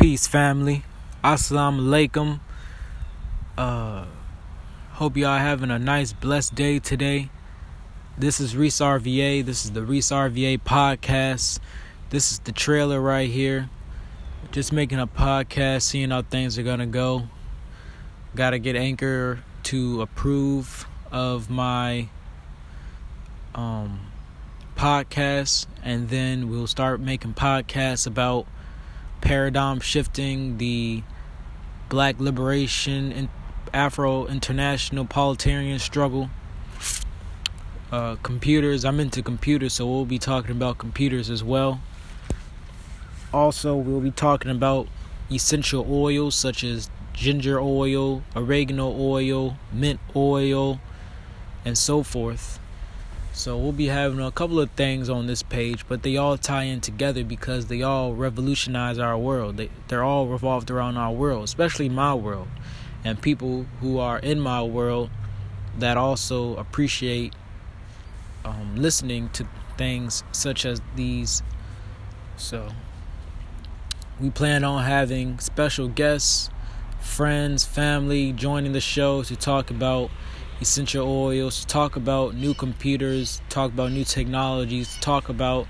Peace, family. Assalamu alaikum. Uh, hope y'all having a nice, blessed day today. This is Reece RVA. This is the Reece RVA podcast. This is the trailer right here. Just making a podcast, seeing how things are gonna go. Gotta get Anchor to approve of my um podcast, and then we'll start making podcasts about paradigm shifting, the black liberation, and Afro international proletarian struggle. Uh, computers, I'm into computers, so we'll be talking about computers as well. Also, we'll be talking about essential oils such as ginger oil, oregano oil, mint oil, and so forth. So we'll be having a couple of things on this page, but they all tie in together because they all revolutionize our world. They they're all revolved around our world, especially my world, and people who are in my world that also appreciate um, listening to things such as these. So we plan on having special guests, friends, family joining the show to talk about essential oils, talk about new computers, talk about new technologies, talk about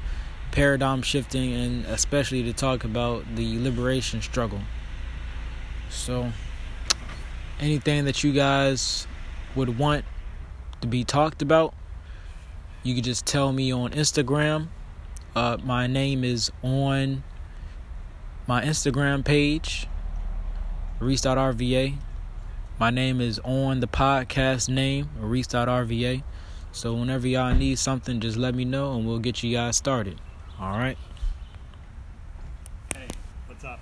paradigm shifting, and especially to talk about the liberation struggle. So, anything that you guys would want to be talked about, you could just tell me on Instagram. Uh, my name is on my Instagram page, Reece.rva. My name is on the podcast name, Reece.rva. So whenever y'all need something, just let me know and we'll get you guys started. All right. Hey, what's up?